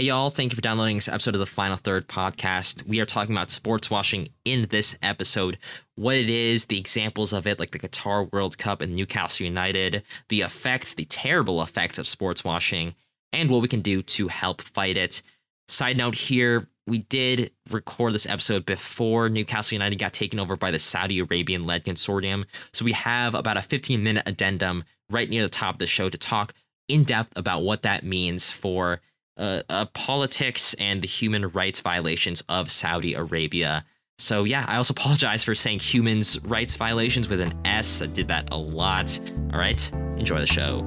Hey, y'all, thank you for downloading this episode of the Final Third podcast. We are talking about sports washing in this episode, what it is, the examples of it, like the Qatar World Cup and Newcastle United, the effects, the terrible effects of sports washing, and what we can do to help fight it. Side note here, we did record this episode before Newcastle United got taken over by the Saudi Arabian led consortium. So we have about a 15 minute addendum right near the top of the show to talk in depth about what that means for uh, uh, politics and the human rights violations of Saudi Arabia. So, yeah, I also apologize for saying humans' rights violations with an S. I did that a lot. All right, enjoy the show.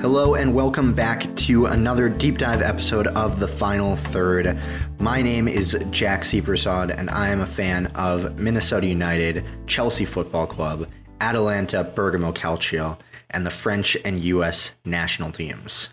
Hello and welcome back to another deep dive episode of The Final Third. My name is Jack Seepersod and I am a fan of Minnesota United, Chelsea Football Club, Atalanta Bergamo Calcio, and the French and US national teams.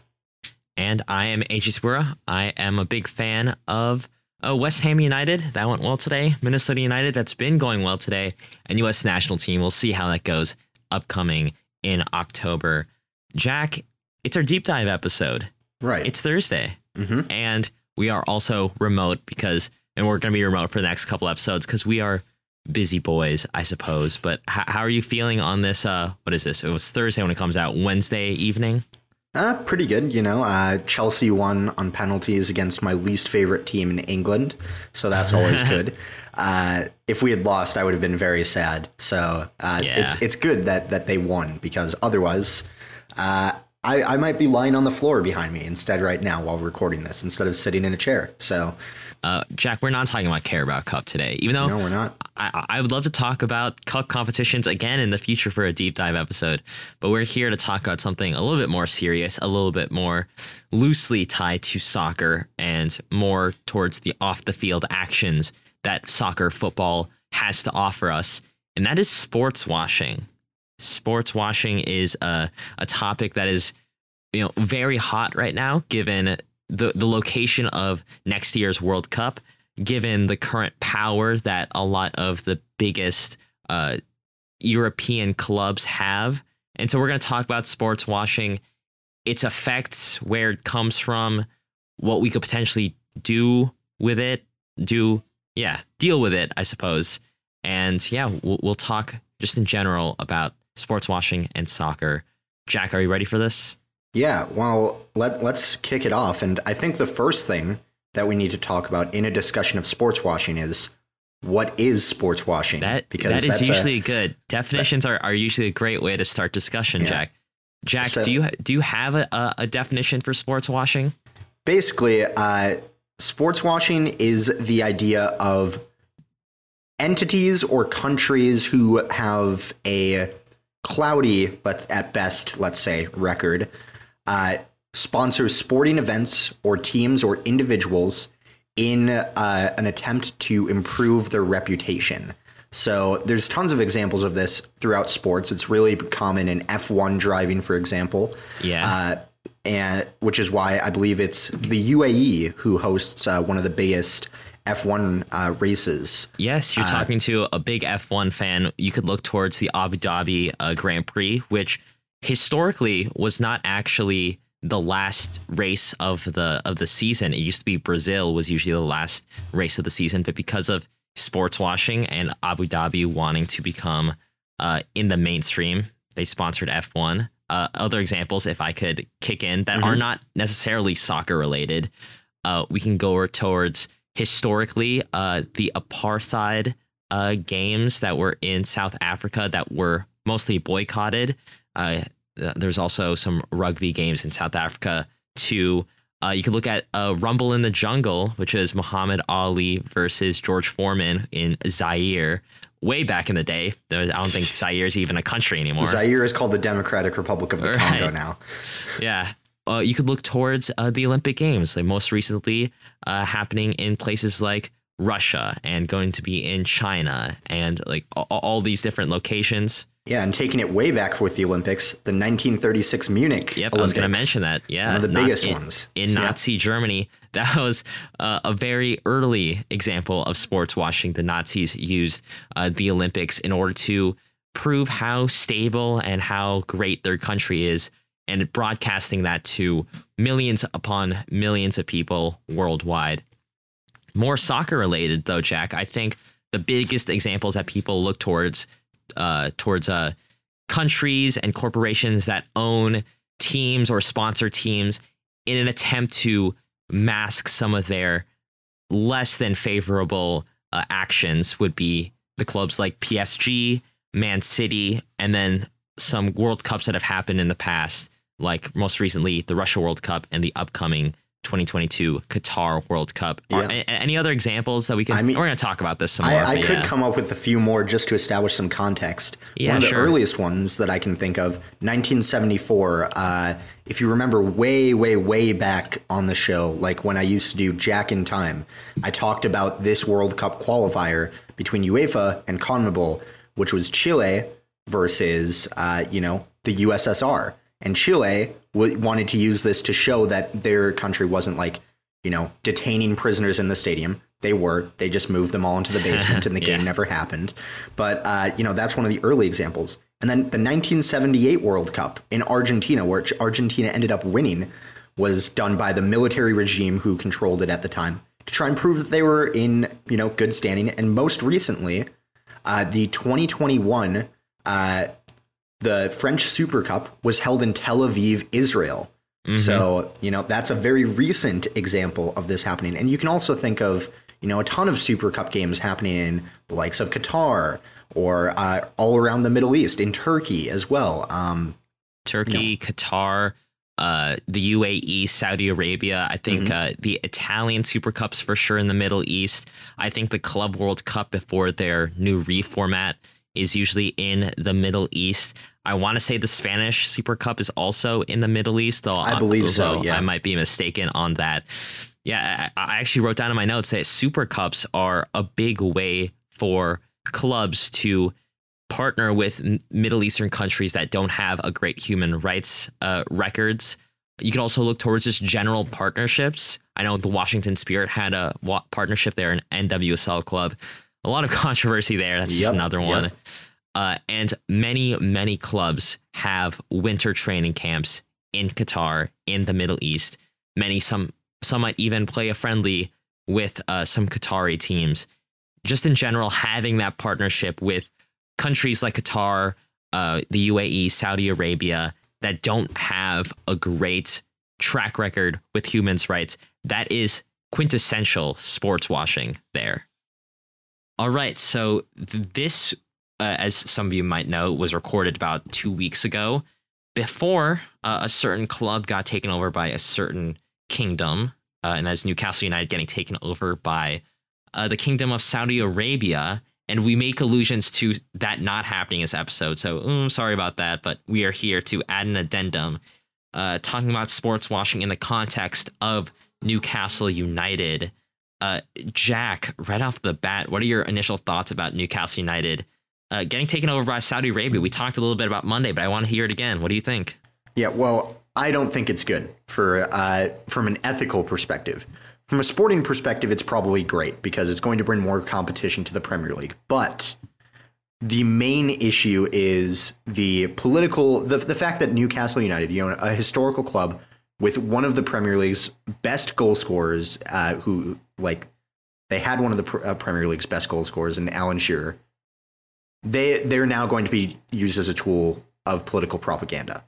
And I am AJ Sabura. I am a big fan of uh, West Ham United. That went well today. Minnesota United, that's been going well today. And US national team, we'll see how that goes upcoming in October. Jack, it's our deep dive episode. Right. It's Thursday. Mhm. And we are also remote because, and we're going to be remote for the next couple episodes because we are busy boys, I suppose. But h- how are you feeling on this? Uh, what is this? It was Thursday when it comes out, Wednesday evening. Uh, pretty good, you know. Uh, Chelsea won on penalties against my least favorite team in England, so that's always good. Uh, if we had lost, I would have been very sad. So uh, Yeah. it's it's good that that they won because otherwise, uh, I I might be lying on the floor behind me instead right now while recording this instead of sitting in a chair. So Uh, Jack, we're not talking about Carabao Cup today, even though no, we're not. I, I would love to talk about cup competitions again in the future for a deep dive episode, but we're here to talk about something a little bit more serious, a little bit more loosely tied to soccer and more towards the off the field actions that soccer football has to offer us, and that is sports washing. Sports washing is a, a topic that is you know very hot right now given the the location of next year's World Cup given the current power that a lot of the biggest uh, European clubs have. And so we're going to talk about sports washing, its effects, where it comes from, what we could potentially do with it, do, yeah, deal with it, I suppose. And yeah, we'll, we'll talk just in general about sports washing and soccer. Jack, are you ready for this? Yeah, well, let let's kick it off. And I think the first thing that we need to talk about in a discussion of sports washing is what is sports washing? That that is that's a- usually good. Definitions are, are usually a great way to start discussion, Yeah. Jack. Jack, So- do you do you have a, a, a definition for sports washing? basically uh, sports washing is the idea of entities or countries who have a cloudy but at best let's say record uh, sponsor sporting events or teams or individuals in uh, an attempt to improve their reputation so there's tons of examples of this throughout sports it's really common in f1 driving for example Yeah. uh, and which is why I believe it's the UAE who hosts uh, one of the biggest F1 uh, races. yes, you're talking to a big F1 fan. You could look towards the Abu Dhabi uh, Grand Prix, which historically was not actually the last race of the of the season. It used to be Brazil was usually the last race of the season, but because of sports washing and Abu Dhabi wanting to become uh, in the mainstream, they sponsored F1. Uh, other examples, if I could kick in, that are not necessarily soccer related, uh, we can go towards historically uh, the apartheid uh, games that were in South Africa that were mostly boycotted. Uh, th- there's also some rugby games in South Africa too. Uh, you could look at uh, Rumble in the Jungle, which is Muhammad Ali versus George Foreman in Zaire. Way back in the day, I don't think Zaire is even a country anymore. Zaire is called the Democratic Republic of the Right. Congo now. Yeah. Uh, you could look towards uh, the Olympic Games, like most recently uh, happening in places like Russia and going to be in China and like all, all these different locations. Yeah, and taking it way back with the Olympics, the 1936 Munich Yep, I was going to mention that. Yeah, One of the biggest in, ones. in Yeah. Nazi Germany. That was uh, a very early example of sports washing. The Nazis used uh, the Olympics in order to prove how stable and how great their country is and broadcasting that to millions upon millions of people worldwide. More soccer related though, Jack. I think the biggest examples that people look towards uh, towards uh, countries and corporations that own teams or sponsor teams in an attempt to mask some of their less than favorable uh, actions would be the clubs like PSG, Man City, and then some World Cups that have happened in the past, like most recently the Russia World Cup and the upcoming 2022 Qatar World Cup. Yeah. Are, any other examples that we can? I mean, we're going to talk about this some more. I, I could yeah. come up with a few more just to establish some context. Yeah, One of the sure. earliest ones that I can think of, 1974. Uh, if you remember, way, way, way back on the show, like when I used to do Jack in Time, I talked about this World Cup qualifier between UEFA and CONMEBOL, which was Chile versus, uh, you know, the USSR. And Chile w- wanted to use this to show that their country wasn't like, you know, detaining prisoners in the stadium. They were. They just moved them all into the basement, and the yeah. game never happened. But uh, you know, that's one of the early examples. And then the 1978 World Cup in Argentina, where Argentina ended up winning, was done by the military regime who controlled it at the time to try and prove that they were in you know good standing. And most recently, uh, the 2021 uh, the French Super Cup was held in Tel Aviv, Israel. Mm-hmm. So, you know, that's a very recent example of this happening. And you can also think of, you know, a ton of Super Cup games happening in the likes of Qatar or uh, all around the Middle East, in Turkey as well. Um, Turkey, you know. Qatar, uh, the UAE, Saudi Arabia. I think mm-hmm. uh, the Italian Super Cups for sure in the Middle East. I think the Club World Cup before their new reformat is usually in the Middle East. I want to say the Spanish Super Cup is also in the Middle East, though I believe so. Yeah, I might be mistaken on that. Yeah, I actually wrote down in my notes that Super Cups are a big way for clubs to partner with Middle Eastern countries that don't have a great human rights uh, records. You can also look towards just general partnerships. I know the Washington Spirit had a partnership there, an NWSL club a lot of controversy there. That's yep, just another one. Yep. Uh, and many, many clubs have winter training camps in Qatar, in the Middle East. Many, some, some might even play a friendly with uh, some Qatari teams. Just in general, having that partnership with countries like Qatar, uh, the UAE, Saudi Arabia, that don't have a great track record with human rights, that is quintessential sports washing there. All right. So th- this, uh, as some of you might know, was recorded about two weeks ago before uh, a certain club got taken over by a certain kingdom. Uh, and as Newcastle United getting taken over by uh, the kingdom of Saudi Arabia. And we make allusions to that not happening this episode. So mm, sorry about that. But we are here to add an addendum uh, talking about sports washing in the context of Newcastle United. Uh, Jack, right off the bat, what are your initial thoughts about Newcastle United uh, getting taken over by Saudi Arabia? We talked a little bit about Monday, but I want to hear it again. What do you think? Yeah, well, I don't think it's good for uh, from an ethical perspective. From a sporting perspective, it's probably great because it's going to bring more competition to the Premier League. But the main issue is the political the, the fact that Newcastle United, you know, a historical club with one of the Premier League's best goal scorers, uh, who like they had one of the uh, Premier League's best goal scorers in Alan Shearer. They they're now going to be used as a tool of political propaganda.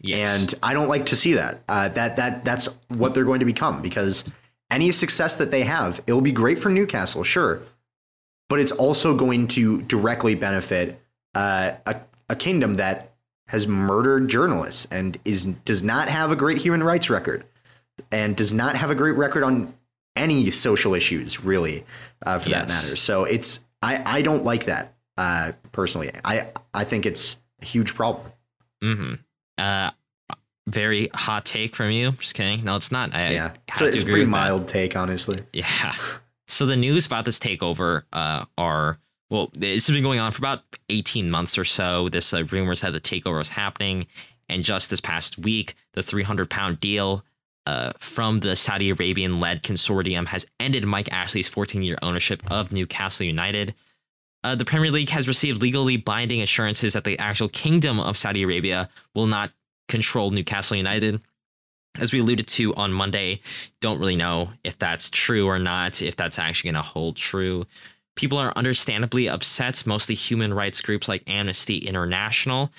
Yes. And I don't like to see that. Uh, that that that's what they're going to become because any success that they have, it'll be great for Newcastle, sure, but it's also going to directly benefit uh, a a kingdom that has murdered journalists and is does not have a great human rights record and does not have a great record on any social issues really uh, for yes. that matter. So it's i i don't like that uh, personally. I i think it's a huge problem. Mm-hmm. Uh very hot take from you. Just kidding. No it's not. I, yeah. so it's a pretty mild that. take honestly. Yeah. So the news about this takeover uh are well, this has been going on for about 18 months or so. This uh, rumors that the takeover was happening. And just this past week, the 300 pound deal uh, from the Saudi Arabian led consortium has ended Mike Ashley's 14 year ownership of Newcastle United. Uh, the Premier League has received legally binding assurances that the actual Kingdom of Saudi Arabia will not control Newcastle United. As we alluded to on Monday, don't really know if that's true or not, if that's actually going to hold true. People are understandably upset, mostly human rights groups like Amnesty International,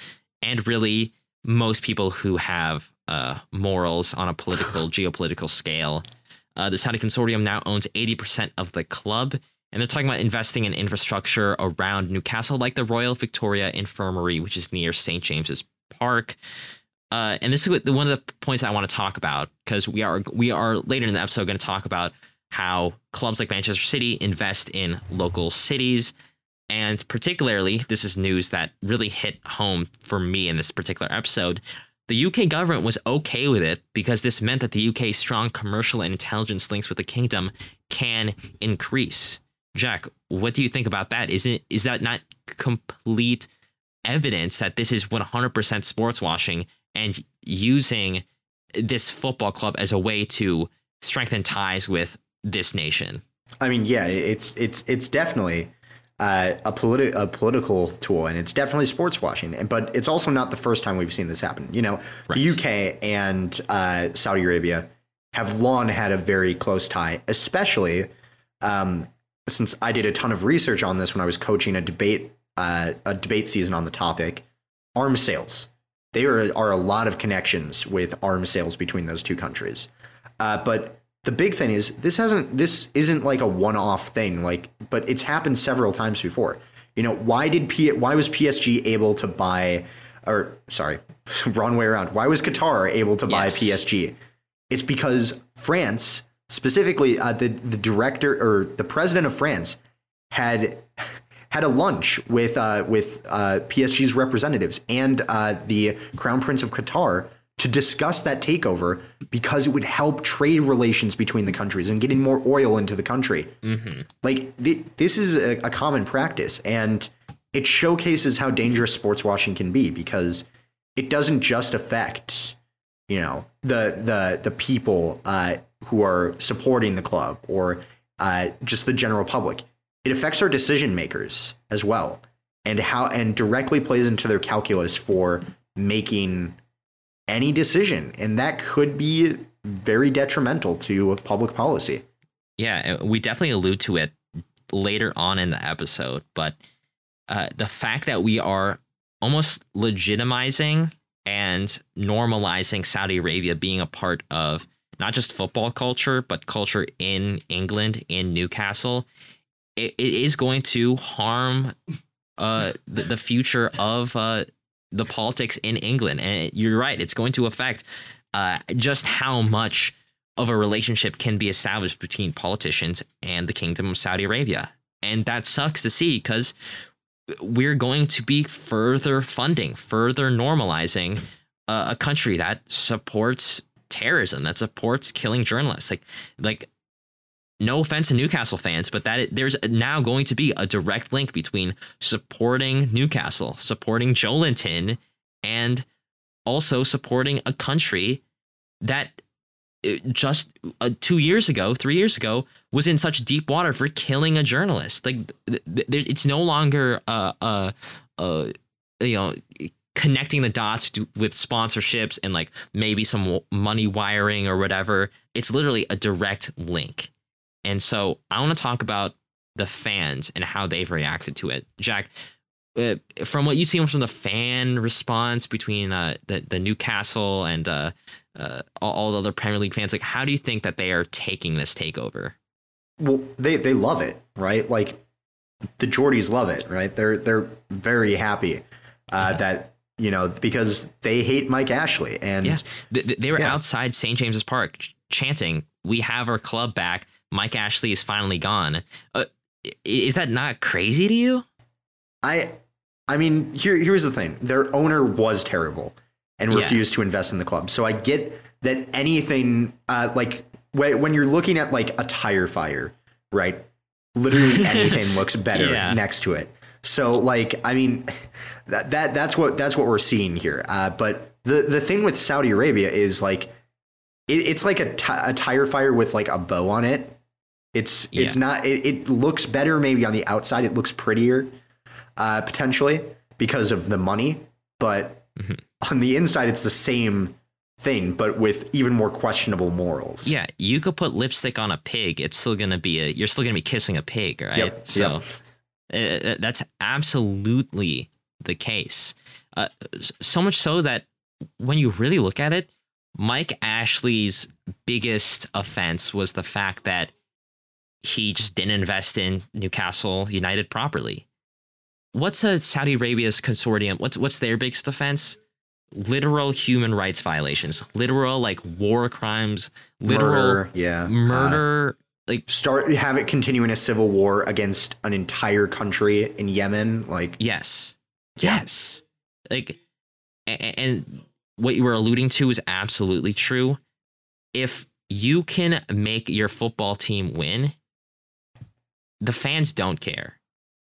and really most people who have uh, morals on a political, geopolitical scale. Uh, the Saudi consortium now owns 80% of the club, and they're talking about investing in infrastructure around Newcastle, like the Royal Victoria Infirmary, which is near St. James's Park. Uh, and this is one of the points I want to talk about because we are we are later in the episode going to talk about how clubs like Manchester City invest in local cities. And particularly, this is news that really hit home for me in this particular episode. The UK government was okay with it because this meant that the UK's strong commercial and intelligence links with the kingdom can increase. Jack, what do you think about that? Isn't is that not complete evidence that this is 100% sports washing and using this football club as a way to strengthen ties with this nation? I mean, yeah, it's it's it's definitely uh, a, politi- a political tool, and it's definitely sports washing. But it's also not the first time we've seen this happen. You know, right. the UK and uh, Saudi Arabia have long had a very close tie, especially um, since I did a ton of research on this when I was coaching a debate uh, a debate season on the topic. Arms sales. There are a lot of connections with arms sales between those two countries. Uh, but the big thing is this hasn't this isn't like a one-off thing like but it's happened several times before. You know why did P, why was PSG able to buy or sorry wrong way around. Why was Qatar able to buy yes. PSG it's because France specifically uh, the the director or the president of France had had a lunch with uh, with uh, PSG's representatives and uh, the Crown Prince of Qatar to discuss that takeover because it would help trade relations between the countries and getting more oil into the country. Mm-hmm. Like th- this is a, a, common practice, and it showcases how dangerous sports washing can be because it doesn't just affect you know the the the people uh, who are supporting the club or uh, just the general public. It affects our decision makers as well, and how and directly plays into their calculus for making any decision, and that could be very detrimental to public policy. Yeah, we definitely allude to it later on in the episode, but uh, the fact that we are almost legitimizing and normalizing Saudi Arabia being a part of not just football culture, but culture in England, in Newcastle, it, it is going to harm uh, the, the future of uh, the politics in England. And you're right, it's going to affect uh, just how much of a relationship can be established between politicians and the Kingdom of Saudi Arabia. And that sucks to see because we're going to be further funding, further normalizing uh, a country that supports terrorism, that supports killing journalists. Like, like no offense to Newcastle fans, but that there's now going to be a direct link between supporting Newcastle, supporting Joelinton, and also supporting a country that uh, just uh, two years ago, three years ago, was in such deep water for killing a journalist. Like th- th- it's no longer uh, uh, uh, you know connecting the dots to, with sponsorships and like maybe some money wiring or whatever. It's literally a direct link. And so I want to talk about the fans and how they've reacted to it. Jack, uh, from what you've seen from the fan response between uh, the the Newcastle and uh, uh, all, all the other Premier League fans, like how do you think that they are taking this takeover? Well, they they love it, right? Like the Geordies love it, right? They're they're very happy uh, yeah. that you know because they hate Mike Ashley, and yeah. they, they were yeah. outside St James's Park chanting, "We have our club back." Mike Ashley is finally gone. Uh, is that not crazy to you? I I mean, here here's the thing. Their owner was terrible and yeah. refused to invest in the club. So I get that anything uh, like when you're looking at like a tire fire, right? Literally anything looks better yeah. next to it. So like I mean that, that that's what that's what we're seeing here. Uh, but the the thing with Saudi Arabia is like it, it's like a, t- a tire fire with like a bow on it It's it's not. It, it, looks better maybe on the outside. It looks prettier, uh, potentially because of the money. But mm-hmm. on the inside, it's the same thing, but with even more questionable morals. Yeah, you could put lipstick on a pig. It's still gonna be a. You're still gonna be kissing a pig, right? Yep. So yep. Uh, that's absolutely the case. Uh, so much so that when you really look at it, Mike Ashley's biggest offense was the fact that he just didn't invest in Newcastle United properly. What's a Saudi Arabia's consortium? What's what's their biggest offense? Literal human rights violations, literal like war crimes, literal murder, yeah, murder. Uh, like start have it continuing a civil war against an entire country in Yemen. Like yes, yes, like and, and what you were alluding to is absolutely true. If you can make your football team win, the fans don't care.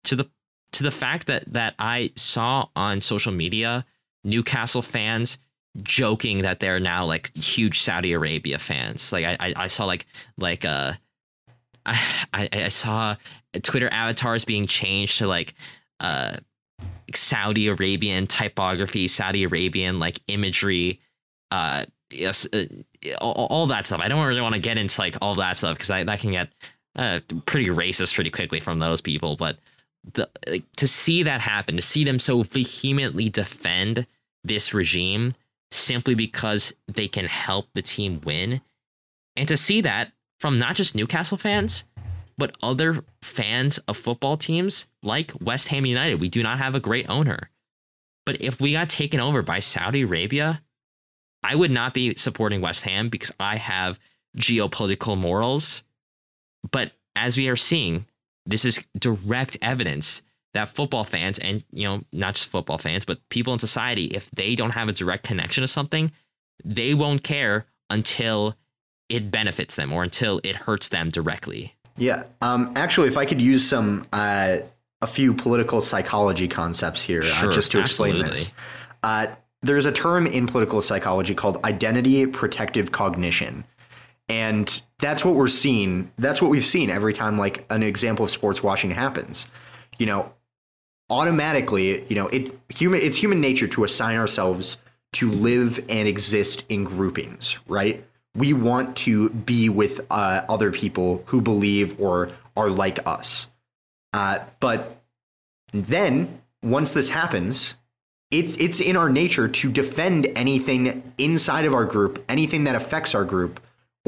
To the to the fact that that I saw on social media Newcastle fans joking that they're now like huge Saudi Arabia fans. Like I I, I saw like like uh I, I I saw Twitter avatars being changed to like uh Saudi Arabian typography, Saudi Arabian like imagery, uh, yes, uh, all, all, that stuff. I don't really want to get into like all that stuff because that can get uh, pretty racist pretty quickly from those people. But the like, to see that happen, to see them so vehemently defend this regime simply because they can help the team win, and to see that from not just Newcastle fans, but other fans of football teams like West Ham United, we do not have a great owner. But if we got taken over by Saudi Arabia, I would not be supporting West Ham because I have geopolitical morals. But as we are seeing, this is direct evidence that football fans and you know not just football fans but people in society if they don't have a direct connection to something they won't care until it benefits them or until it hurts them directly yeah. Um, actually, if I could use some uh, a few political psychology concepts here, uh, sure, uh, just to explain absolutely. this. Uh, there's a term in political psychology called identity protective cognition. And that's what we're seeing. That's what we've seen every time like an example of sports washing happens. You know, automatically, you know, it human it's human nature to assign ourselves to live and exist in groupings, right? we want to be with uh, other people who believe or are like us. Uh, but then once this happens, it's it's in our nature to defend anything inside of our group, anything that affects our group,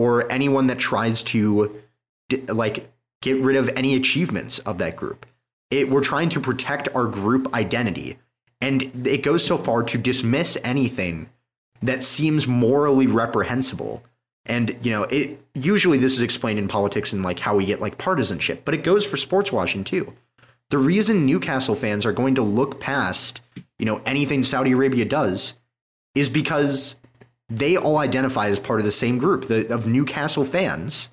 or anyone that tries to like get rid of any achievements of that group. It, we're trying to protect our group identity, and it goes so far to dismiss anything that seems morally reprehensible and you know, it usually this is explained in politics and like how we get like partisanship, but it goes for sports washing too. The reason Newcastle fans are going to look past, you know, anything Saudi Arabia does is because they all identify as part of the same group the, of Newcastle fans.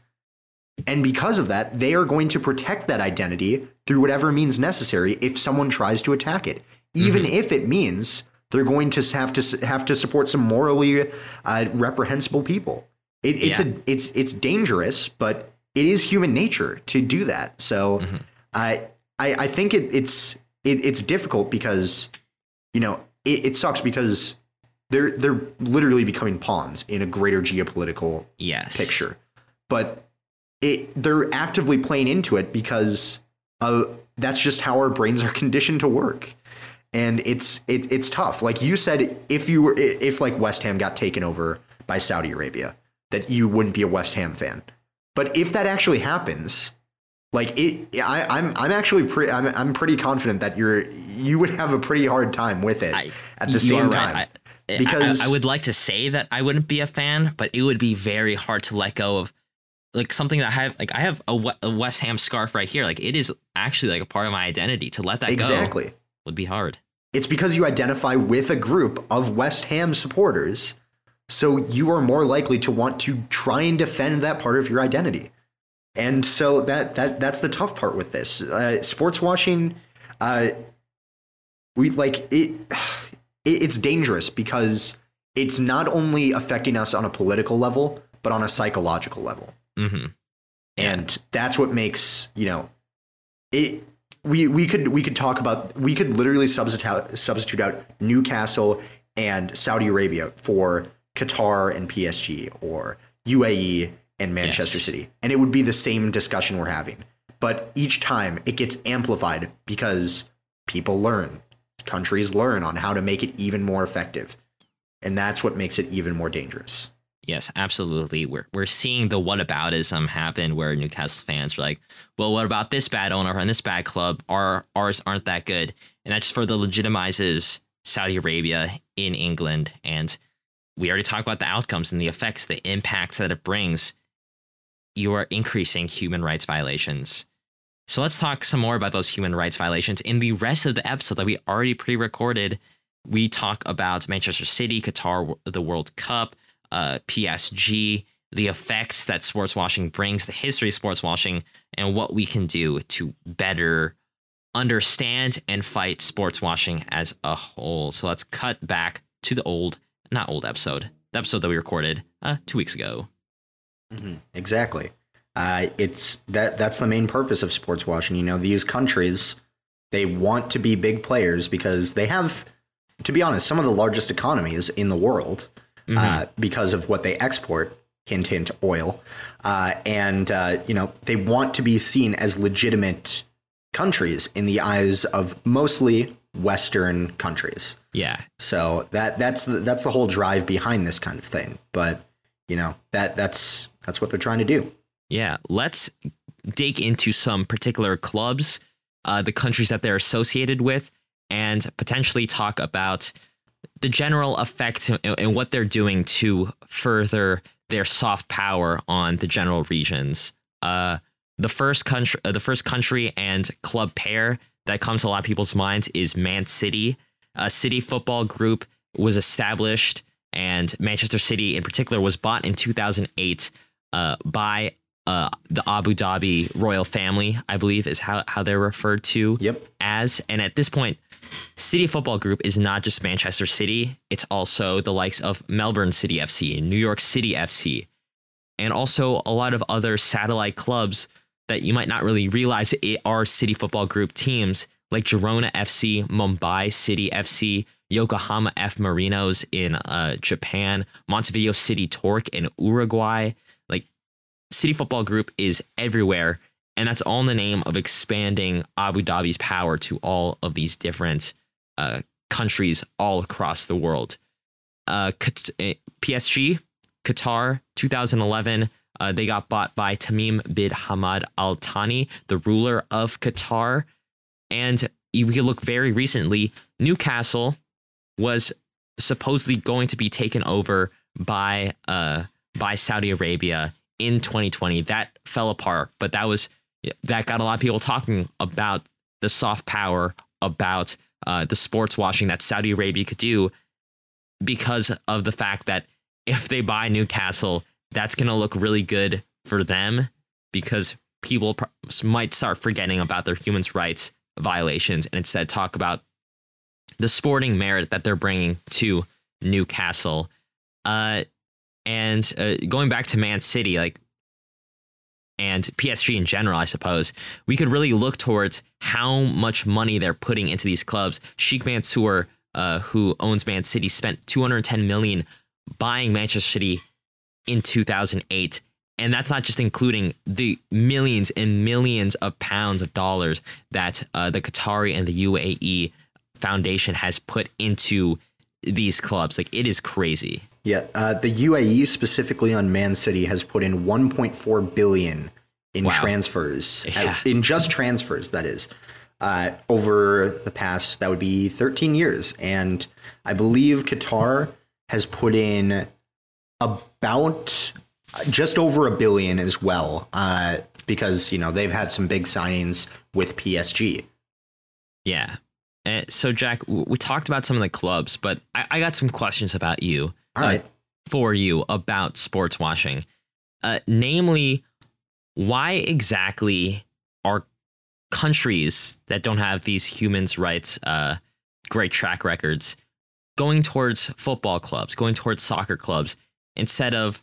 And because of that, they are going to protect that identity through whatever means necessary if someone tries to attack it, even mm-hmm. if it means they're going to have to have to support some morally uh, reprehensible people. It, it's yeah. a it's it's dangerous, but it is human nature to do that. So mm-hmm. I, I I think it, it's it, it's difficult because you know it, it sucks because they're they're literally becoming pawns in a greater geopolitical yes. picture. But it they're actively playing into it because uh, that's just how our brains are conditioned to work. And it's it, it's tough. Like you said, if you were if like West Ham got taken over by Saudi Arabia, that you wouldn't be a West Ham fan. But if that actually happens, like it, I, am I'm, I'm actually pretty I'm, I'm pretty confident that you're you would have a pretty hard time with it I, at the same time. Right. I, because I, I, would like to say that I wouldn't be a fan, but it would be very hard to let go of like something that I have like I have a, a West Ham scarf right here. Like it is actually like a part of my identity. To let that exactly. go would be hard. It's because you identify with a group of West Ham supporters so you are more likely to want to try and defend that part of your identity. And so that that that's the tough part with this. Uh, sports washing, uh, we like it, it. It's dangerous because it's not only affecting us on a political level, but on a psychological level. Mm-hmm. and that's what makes you know it. We we could we could talk about we could literally substitute substitute out Newcastle and Saudi Arabia for Qatar and PSG or UAE and Manchester Yes. City, and it would be the same discussion we're having. But each time it gets amplified because people learn, countries learn on how to make it even more effective, and that's what makes it even more dangerous. Yes, absolutely. We're we're seeing the whataboutism happen where Newcastle fans are like, well, what about this bad owner and this bad club? Our ours aren't that good, and that just further legitimizes Saudi Arabia in England. And we already talked about the outcomes and the effects, the impacts that it brings. You are increasing human rights violations. So let's talk some more about those human rights violations. In the rest of the episode that we already pre-recorded, we talk about Manchester City, Qatar, the World Cup uh, PSG, the effects that sports washing brings, the history of sports washing, and what we can do to better understand and fight sports washing as a whole. So let's cut back to the old, not old episode, the episode that we recorded uh, two weeks ago. Exactly. Uh, it's that that's the main purpose of sports washing. You know, these countries they want to be big players because they have, to be honest, some of the largest economies in the world uh, because of what they export. Hint, hint, oil, uh, and uh, you know they want to be seen as legitimate countries in the eyes of mostly Western countries. Yeah, So that that's the, that's the whole drive behind this kind of thing. But you know that that's that's what they're trying to do. Yeah, let's dig into some particular clubs, uh, the countries that they're associated with, and potentially talk about the general effect and, what they're doing to further their soft power on the general regions. Uh, the first country, uh, the first country and club pair that comes to a lot of people's minds is Man City. A City Football Group was established, and Manchester City, in particular, was bought in 2008 uh, by uh, the Abu Dhabi royal family, I believe is how, how they're referred to Yep. as. And at this point, City Football Group is not just Manchester City, it's also the likes of Melbourne City FC, New York City FC, and also a lot of other satellite clubs that you might not really realize are City Football Group teams like Girona FC, Mumbai City FC, Yokohama F Marinos in uh, Japan, Montevideo City Torque in Uruguay. City Football Group is everywhere, and that's all in the name of expanding Abu Dhabi's power to all of these different uh, countries all across the world. Uh, eh, PSG, Qatar, 2011, uh, they got bought by Tamim bin Hamad Al Thani, the ruler of Qatar. And we could look very recently, Newcastle was supposedly going to be taken over by uh, by Saudi Arabia in 2020. That fell apart, but that was that got a lot of people talking about the soft power, about uh, the sports washing that Saudi Arabia could do because of the fact that if they buy Newcastle, that's going to look really good for them because people pr- might start forgetting about their human rights violations and instead talk about the sporting merit that they're bringing to Newcastle. Uh, and uh, going back to Man City, like, and PSG in general, I suppose, we could really look towards how much money they're putting into these clubs. Sheikh Mansour, uh, who owns Man City, spent 210 million buying Manchester City in 2008 and that's not just including the millions and millions of pounds of dollars that uh, the Qatari and the UAE Foundation has put into these clubs. Like it is crazy. Yeah, uh, the UAE specifically on Man City has put in 1.4 billion in Wow. transfers, uh, Yeah. in just transfers. That is uh, over the past that would be 13 years, and I believe Qatar has put in about just over a billion as well, uh, because you know they've had some big signings with PSG. Yeah. And so, Jack, we talked about some of the clubs, but I, I got some questions about you. All uh, right. for you about sports washing. Uh, namely, why exactly are countries that don't have these humans' rights uh, great track records going towards football clubs, going towards soccer clubs, instead of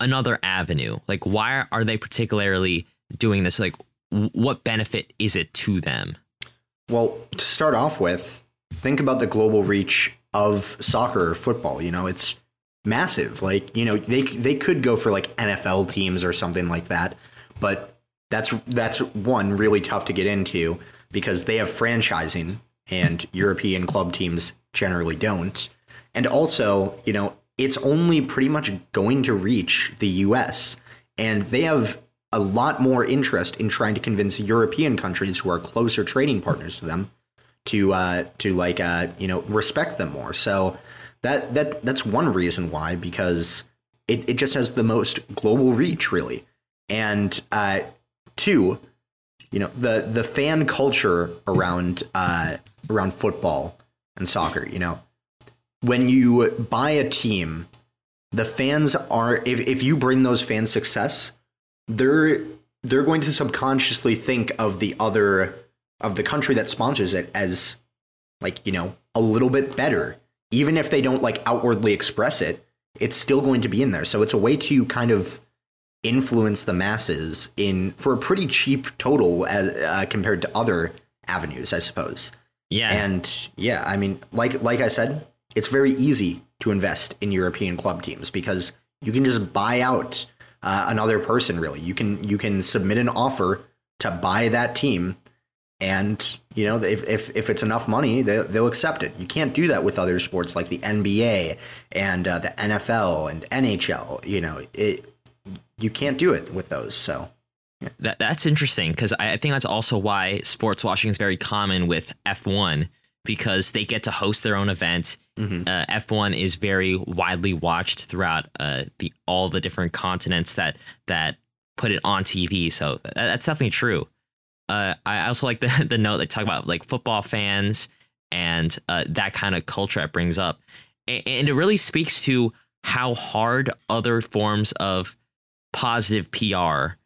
another avenue? Like, why are they particularly doing this? Like, what benefit is it to them? Well, to start off with, think about the global reach of soccer or football. You know, it's massive. Like, you know, they they could go for like NFL teams or something like that, but that's that's one really tough to get into because they have franchising and European club teams generally don't. And also, you know, it's only pretty much going to reach the US and they have a lot more interest in trying to convince European countries who are closer trading partners to them to uh, to like uh, you know respect them more. So that that that's one reason why because it, it just has the most global reach really, and uh, two, you know the the fan culture around uh, around football and soccer. You know when you buy a team, the fans are if if you bring those fans success they're they're going to subconsciously think of the other of the country that sponsors it as like you know a little bit better. Even if they don't like outwardly express it it's still going to be in there. So it's a way to kind of influence the masses in for a pretty cheap total as, uh, compared to other avenues i suppose. Yeah. And yeah i mean like like i said it's very easy to invest in european club teams because you can just buy out uh, another person really. You can you can submit an offer to buy that team and you know if, if, if it's enough money they, they'll accept it. You can't do that with other sports like the nba and uh, the nfl and nhl you know it you can't do it with those so. That, that's interesting because I, I think that's also why sports washing is very common with f1 because they get to host their own event. Mm-hmm. Uh, F1 is very widely watched throughout uh, the all the different continents that that put it on TV. So that, that's definitely true. Uh, I also like the the note they talk about like football fans and uh, that kind of culture it brings up, and, and it really speaks to how hard other forms of positive PR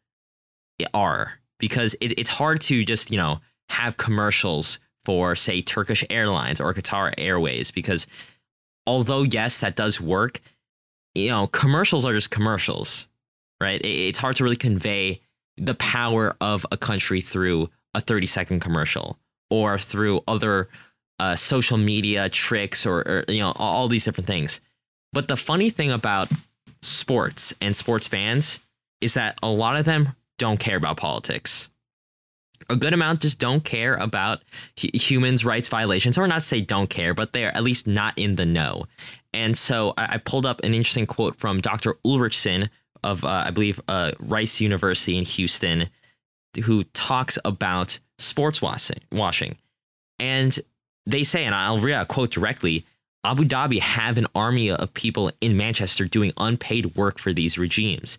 are because it, it's hard to just you know have commercials for, say, Turkish Airlines or Qatar Airways, because although, yes, that does work, you know, commercials are just commercials, right? It's hard to really convey the power of a country through a 30 second commercial or through other uh, social media tricks or, or, you know, all these different things. But the funny thing about sports and sports fans is that a lot of them don't care about politics a good amount just don't care about humans' rights violations, or not say don't care, but they're at least not in the know. And so I, I pulled up an interesting quote from Dr. Ulrichsen of, uh, I believe, uh, Rice University in Houston, who talks about sports washing. washing. And they say, and I'll read a quote directly Abu Dhabi have an army of people in Manchester doing unpaid work for these regimes.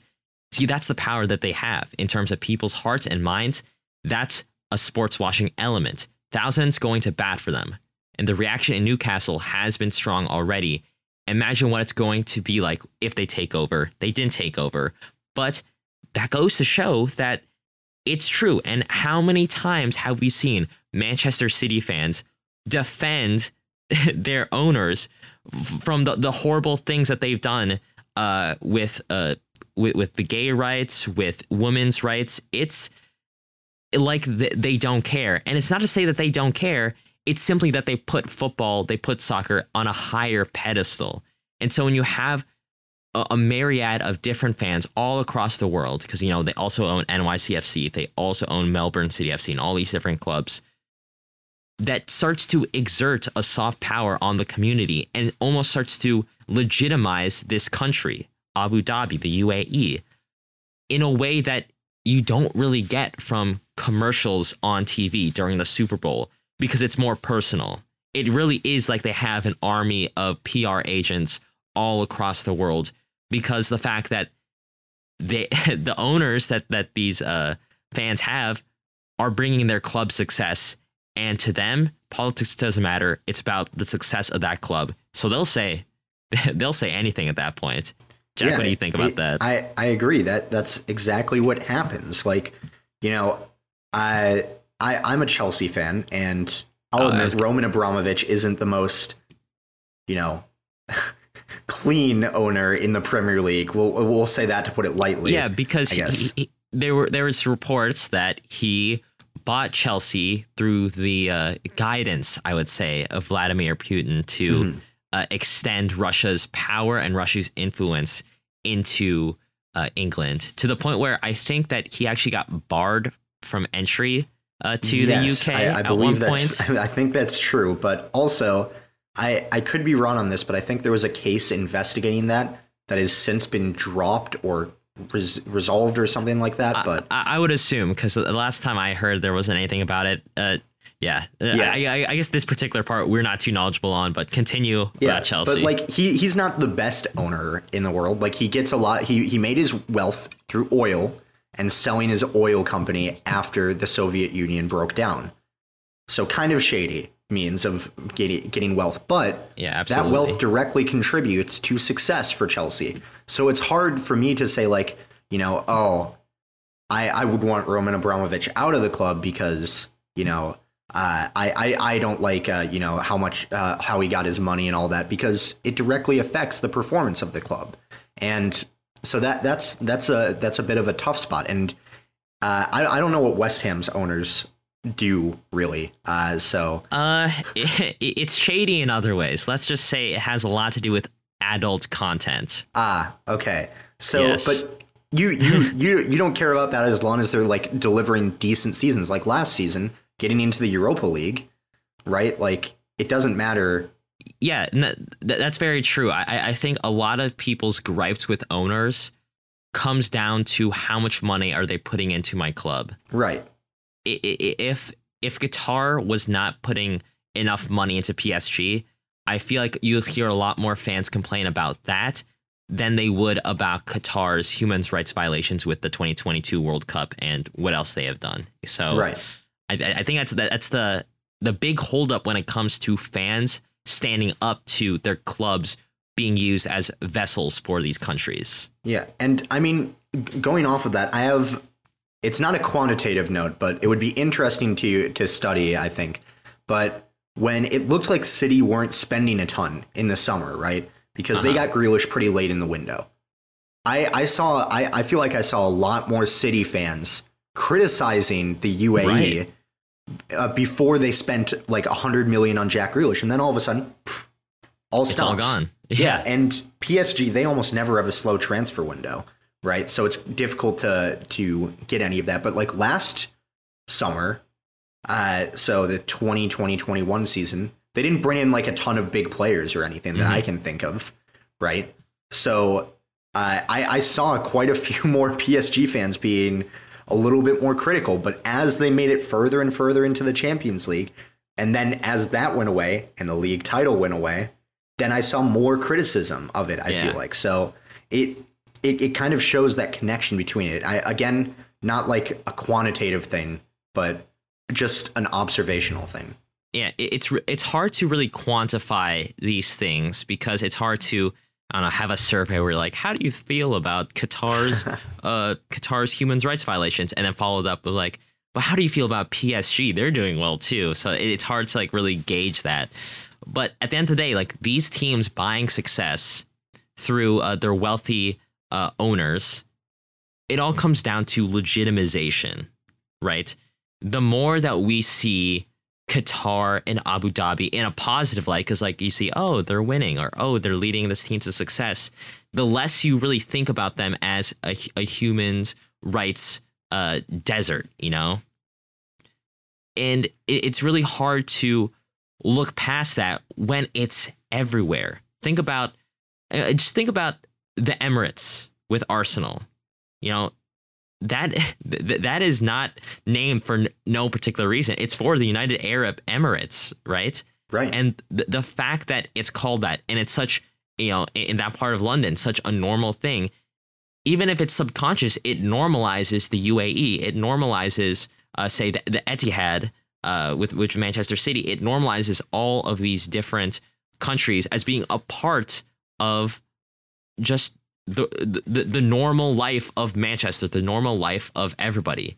See, that's the power that they have in terms of people's hearts and minds that's a sports washing element. Thousands going to bat for them. And the reaction in Newcastle has been strong already. Imagine what it's going to be like if they take over. They didn't take over. But that goes to show that it's true. And how many times have we seen Manchester City fans defend their owners from the, the horrible things that they've done uh, with, uh, with with the gay rights, with women's rights? It's like they don't care. And it's not to say that they don't care. It's simply that they put football, they put soccer on a higher pedestal. And so when you have a, a myriad of different fans all across the world, because you know they also own NYCFC, they also own Melbourne City FC, and all these different clubs, that starts to exert a soft power on the community and almost starts to legitimize this country, Abu Dhabi, the UAE, in a way that you don't really get from commercials on TV during the Super Bowl because it's more personal. It really is like they have an army of PR agents all across the world because the fact that they the owners that that these uh, fans have are bringing their club success. And to them politics doesn't matter. It's about the success of that club. So they'll say they'll say anything at that point Jack, yeah, what do you think about it, that? I, I agree that that's exactly what happens. Like, you know, I I I'm a Chelsea fan, and I'll oh, admit Roman Abramovich isn't the most, you know, clean owner in the Premier League. We'll we'll say that to put it lightly. Yeah, because he, he, there were there was reports that he bought Chelsea through the uh, guidance, I would say, of Vladimir Putin to Mm-hmm. Uh, extend Russia's power and Russia's influence into uh, England to the point where I think that he actually got barred from entry uh, to Yes, the UK I, I at believe that's. point. I think that's true, but also, I I could be wrong on this, but I think there was a case investigating that that has since been dropped or res- resolved or something like that. But I, I would assume because the last time I heard there wasn't anything about it. Uh, yeah, Uh, Yeah. I, I, I guess this particular part we're not too knowledgeable on, but continue yeah, about Chelsea. but like he he's not the best owner in the world. Like he gets a lot. He he made his wealth through oil and selling his oil company after the Soviet Union broke down. So kind of shady means of getting getting wealth, but Yeah, that wealth directly contributes to success for Chelsea. So it's hard for me to say like, you know, oh, I I would want Roman Abramovich out of the club because you know. Uh, I, I I don't like uh, you know how much uh, how he got his money and all that because it directly affects the performance of the club, and so that that's that's a that's a bit of a tough spot. And uh, I I don't know what West Ham's owners do really. Uh, so Uh, it, it's shady in other ways. Let's just say it has a lot to do with adult content. Ah, okay. So, Yes. but you you you you don't care about that as long as they're like delivering decent seasons, like last season, getting into the Europa League, right? Like it doesn't matter. Yeah, and that, that- that's very true. I, I- think a lot of people's gripes with owners comes down to how much money are they putting into my club. Right. If if Qatar was not putting enough money into PSG, I feel like you'll hear a lot more fans complain about that than they would about Qatar's human rights violations with the 2022 World Cup and what else they have done. So Right. I, I think that's that, that's the the big holdup when it comes to fans standing up to their clubs being used as vessels for these countries. Yeah, and I mean, going off of that, I have. It's not a quantitative note, but it would be interesting to to study. I think, but when it looked like City weren't spending a ton in the summer, right? Because they uh-huh. got Grealish pretty late in the window. I I saw. I I feel like I saw a lot more City fans criticizing the UAE. Right. Uh, before they spent like a hundred million on Jack Grealish, and then all of a sudden, pff, all It's all gone. Yeah, and PSG they almost never have a slow transfer window, right? So it's difficult to to get any of that. But like last summer, uh, so the 2020-21 season, they didn't bring in like a ton of big players or anything that I can think of, right? So uh, I, I saw quite a few more PSG fans being a little bit more critical. But as they made it further and further into the Champions League, and then as that went away and the league title went away, then I saw more criticism of it. I Yeah. feel like so it, it it kind of shows that connection between it. I again not like a quantitative thing, but just an observational thing. yeah, it's it's hard to really quantify these things because it's hard to I don't know have a survey where like how do you feel about Qatar's uh Qatar's human rights violations? And then followed up with like but how do you feel about PSG they're doing well too. So it- it's hard to like really gauge that. But at the end of the day like these teams buying success through uh, their wealthy uh, owners it all comes down to legitimization right? The more that we see Qatar and Abu Dhabi in a positive light, because like you see, oh, they're winning, or oh, they're leading this team to success, the less you really think about them as a, a rights uh, desert, you know? And it, it's really hard to look past that when it's everywhere. Think about, uh, just think about the Emirates with Arsenal. You know, that th- that is not named for n- no particular reason. It's for the United Arab Emirates, right? Right. And the, the fact that it's called that and it's such, you know, in, in that part of London, such a normal thing, even if it's subconscious, it normalizes the UAE. It normalizes, uh, say, the, the Etihad uh, with which Manchester City. It normalizes all of these different countries as being a part of just the, the the normal life of Manchester, the normal life of everybody.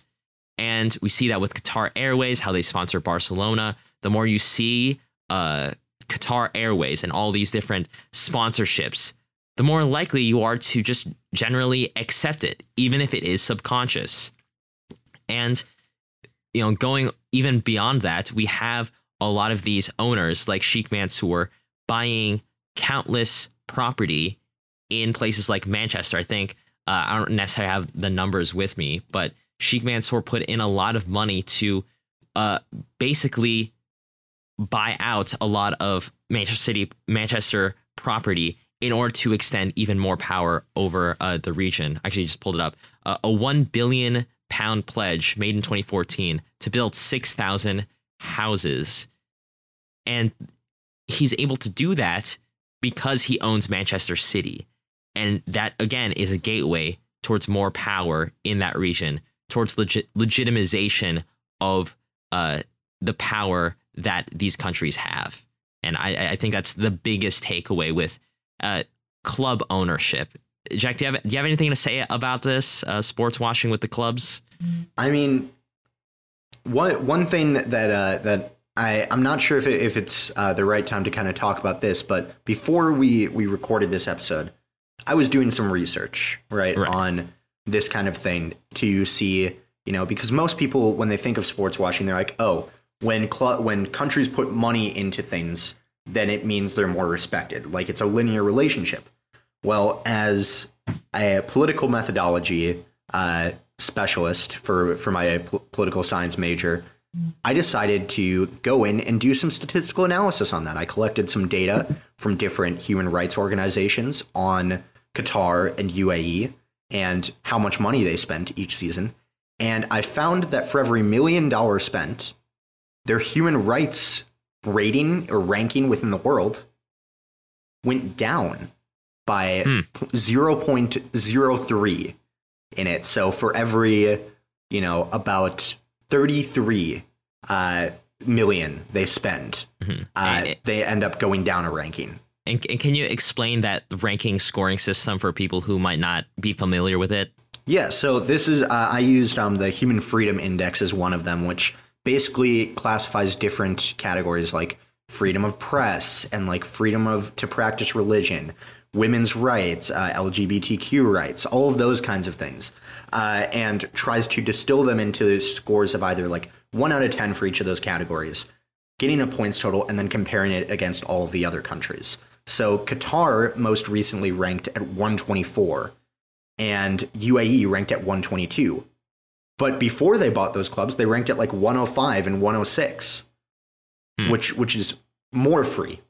And we see that with Qatar Airways, how they sponsor Barcelona. The more you see uh, Qatar Airways and all these different sponsorships the more likely you are to just generally accept it, even if it is subconscious. And, you know, going even beyond that, we have a lot of these owners like Sheikh Mansour buying countless property in places like Manchester. I think uh, I don't necessarily have the numbers with me, but Sheikh Mansour put in a lot of money to uh, basically buy out a lot of Manchester City, Manchester property in order to extend even more power over uh, the region. Actually, just pulled it up. Uh, a one billion pound pledge made in 2014 to build 6,000 houses, and he's able to do that because he owns Manchester City, and that again is a gateway towards more power in that region, towards legit legitimization of uh, the power that these countries have. And I, I think that's the biggest takeaway with uh, club ownership. Jack, do you have do you have anything to say about this uh, sports washing with the clubs? I mean, one one thing that uh, that I I'm not sure if it, if it's uh, the right time to kind of talk about this, but before we we recorded this episode, I was doing some research right, Right. on this kind of thing to see you know because most people when they think of sports washing, they're like oh when cl- when countries put money into things then it means they're more respected like it's a linear relationship well as a political methodology uh, specialist for for my p- political science major I decided to go in and do some statistical analysis on that. I collected some data from different human rights organizations on Qatar and UAE and how much money they spent each season. And I found that for every million dollars spent, their human rights rating or ranking within the world went down by Hmm. 0.03 in it. So for every, you know, about 33 uh, million they spend, Mhm. uh, eh. they end up going down a ranking. And, and can you explain that ranking scoring system for people who might not be familiar with it? Yeah, so this is uh, I used um, the Human Freedom Index as one of them, which basically classifies different categories like freedom of press and like freedom of to practice religion, women's rights, uh, LGBTQ rights, all of those kinds of things, uh, and tries to distill them into scores of either like one out of ten for each of those categories, getting a points total and then comparing it against all of the other countries. So Qatar most recently ranked at 124 and UAE ranked at 122. But before they bought those clubs, they ranked at like 105 and 106, Hmm. which which is more free.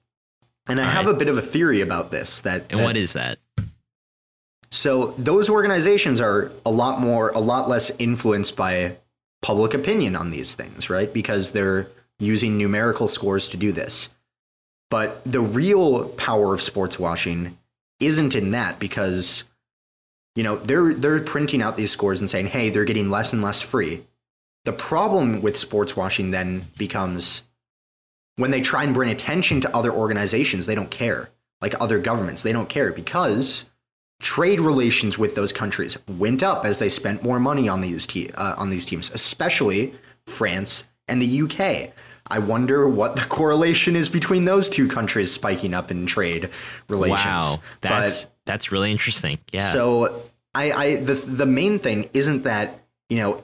And I All have right. a bit of a theory about this that, And that- what is that? So those organizations are a lot more a lot less influenced by public opinion on these things, right? Because they're using numerical scores to do this. But the real power of sports washing isn't in that because you know, they're they're printing out these scores and saying, "Hey, they're getting less and less free." The problem with sports washing then becomes when they try and bring attention to other organizations, they don't care. Like other governments, they don't care because trade relations with those countries went up as they spent more money on these te- uh, on these teams, especially France and the UK. I wonder what the correlation is between those two countries spiking up in trade relations. Wow, But- that's that's really interesting. Yeah. so I, I the the main thing isn't that you know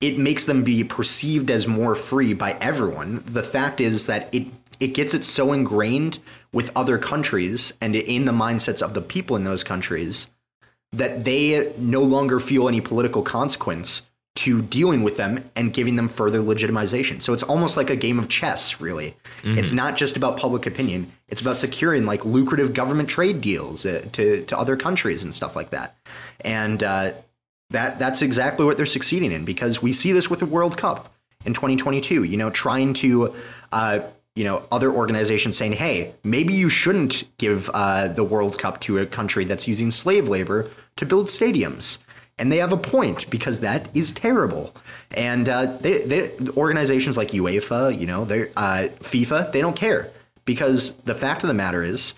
it makes them be perceived as more free by everyone. The fact is that it it gets it so ingrained with other countries and in the mindsets of the people in those countries that they no longer feel any political consequence to dealing with them and giving them further legitimization. So it's almost like a game of chess, really. It's not just about public opinion. It's about securing like lucrative government trade deals uh, to to other countries and stuff like that. And uh, that that's exactly what they're succeeding in because we see this with the World Cup in 2022. You know, trying to uh, you know other organizations saying, hey, maybe you shouldn't give uh, the World Cup to a country that's using slave labor to build stadiums. And they have a point because that is terrible. And uh, they, they organizations like UEFA, you know, they uh, FIFA, they don't care because the fact of the matter is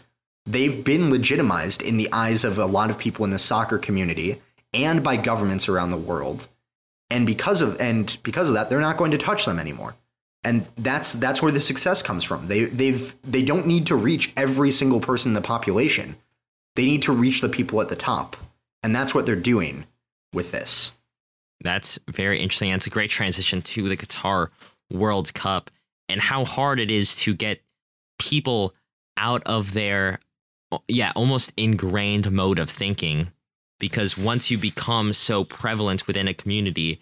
they've been legitimized in the eyes of a lot of people in the soccer community and by governments around the world. And because of and because of that, they're not going to touch them anymore. And that's that's where the success comes from. They they've they don't need to reach every single person in the population. they need to reach the people at the top. And that's what they're doing with this. That's very interesting. And it's a great transition to the Qatar World Cup and how hard it is to get people out of their, yeah, almost ingrained mode of thinking. Because once you become so prevalent within a community,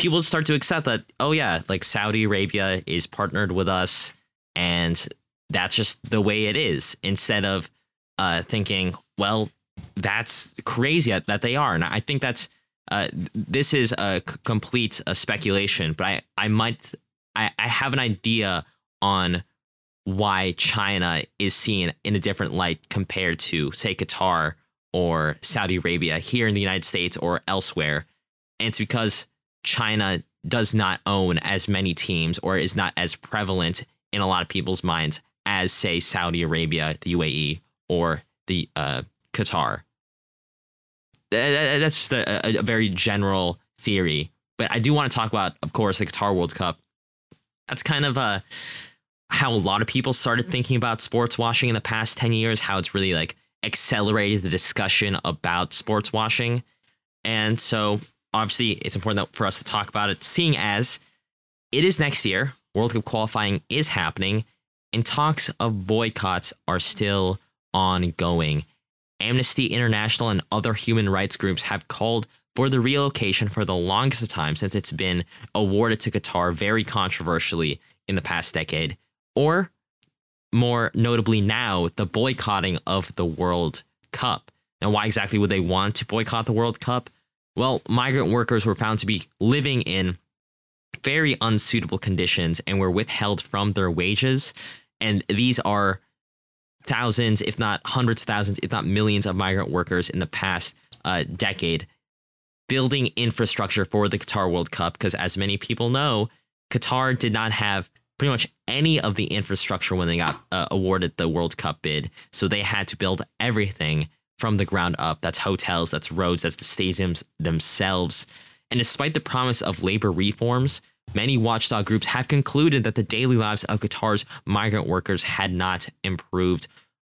people start to accept that, oh, yeah, like Saudi Arabia is partnered with us and that's just the way it is instead of uh, thinking, well, that's crazy that they are. And I think that's uh, this is a c- complete uh, speculation, but I, I might I, I have an idea on why China is seen in a different light compared to say Qatar or Saudi Arabia here in the United States or elsewhere. And it's because China does not own as many teams or is not as prevalent in a lot of people's minds as say Saudi Arabia, the UAE, or the uh, Qatar. That's just a, a, very general theory. But I do want to talk about, of course, the Qatar World Cup. That's kind of uh, how a lot of people started thinking about sports washing in the past 10 years, how it's really like accelerated the discussion about sports washing. And so, obviously, it's important for us to talk about it, seeing as it is next year. World Cup qualifying is happening, and talks of boycotts are still ongoing. Amnesty International and other human rights groups have called for the relocation for the longest time since it's been awarded to Qatar very controversially in the past decade, or more notably now, the boycotting of the World Cup. Now, why exactly would they want to boycott the World Cup? Well, migrant workers were found to be living in very unsuitable conditions and were withheld from their wages. And these are thousands, if not hundreds of thousands, if not millions of migrant workers in the past uh, decade building infrastructure for the Qatar World Cup. Because as many people know, Qatar did not have pretty much any of the infrastructure when they got uh, awarded the World Cup bid. So they had to build everything from the ground up. That's hotels, that's roads, that's the stadiums themselves. And despite the promise of labor reforms, Many watchdog groups have concluded that the daily lives of Qatar's migrant workers had not improved.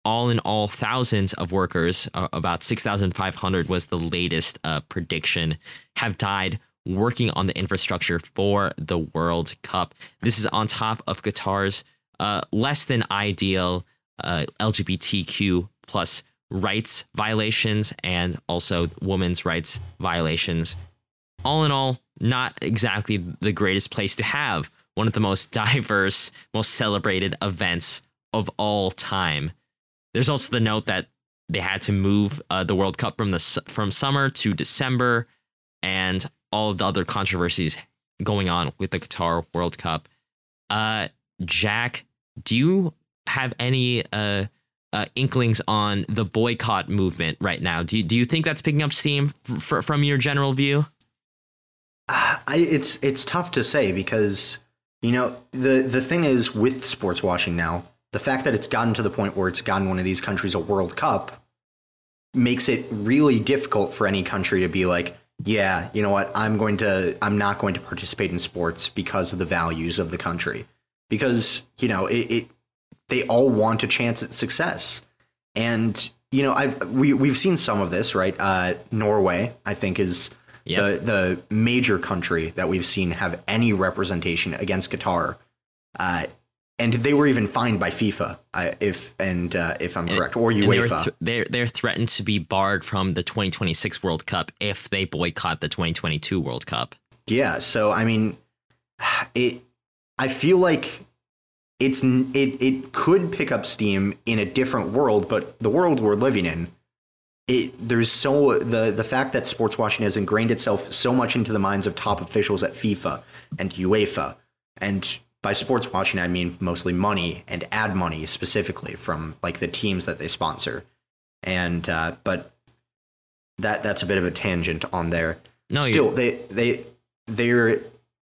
All in all, thousands of workers, uh, about 6,500 was the latest uh, prediction, have died working on the infrastructure for the World Cup. This is on top of Qatar's uh, less than ideal uh, LGBTQ plus rights violations and also women's rights violations. All in all, not exactly the greatest place to have one of the most diverse, most celebrated events of all time. There's also the note that they had to move uh, the World Cup from the from summer to December, and all of the other controversies going on with the Qatar World Cup. Uh, Jack, do you have any uh, uh, inklings on the boycott movement right now? Do you, do you think that's picking up steam f- f- from your general view? I, it's it's tough to say because you know the the thing is with sports washing now, the fact that it's gotten to the point where it's gotten one of these countries a World Cup makes it really difficult for any country to be like, yeah, you know what, I'm going to I'm not going to participate in sports because of the values of the country. Because, you know, it, it they all want a chance at success. And, you know, I've we we've seen some of this, right? Uh Norway, I think, is Yep. The the major country that we've seen have any representation against Qatar, uh, and they were even fined by FIFA, uh, if and uh, if I'm correct, or UEFA. They're, th- they're, they're threatened to be barred from the 2026 World Cup if they boycott the 2022 World Cup. Yeah, so I mean, it. I feel like it's it it could pick up steam in a different world, but the world we're living in it there's so the the fact that sports washing has ingrained itself so much into the minds of top officials at FIFA and UEFA and by sports washing I mean mostly money and ad money specifically from like the teams that they sponsor. And uh, but that that's a bit of a tangent on there. No still they they they're they're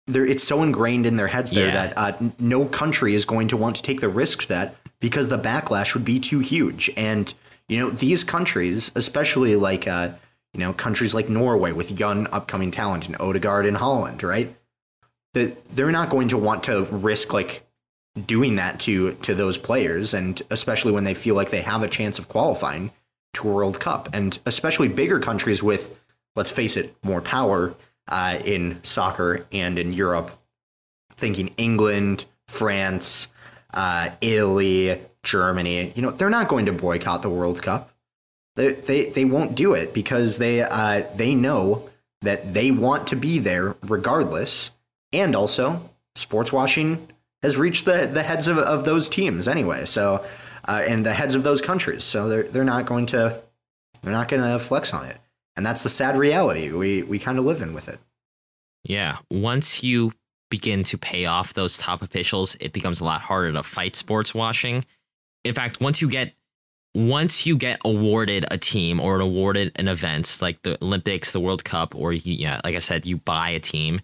it's so ingrained in their heads there yeah. that uh, no country is going to want to take the risk that because the backlash would be too huge and you know, these countries, especially like uh, you know, countries like Norway with young upcoming talent and Odegaard in Haaland, right? That they're not going to want to risk like doing that to to those players and especially when they feel like they have a chance of qualifying to a World Cup, and especially bigger countries with, let's face it, more power uh, in soccer and in Europe. Thinking England, France, uh, Italy, Germany. You know, they're not going to boycott the World Cup. They they, they won't do it because they uh, they know that they want to be there regardless, and also sports washing has reached the, the heads of, of those teams anyway. So, uh, and the heads of those countries. So they're they're not going to they're not going to flex on it, and that's the sad reality we we kind of live in with it. Yeah, once you begin to pay off those top officials, it becomes a lot harder to fight sports washing. In fact, once you get once you get awarded a team or an awarded an event like the Olympics, the World Cup, or you, yeah, like I said, you buy a team,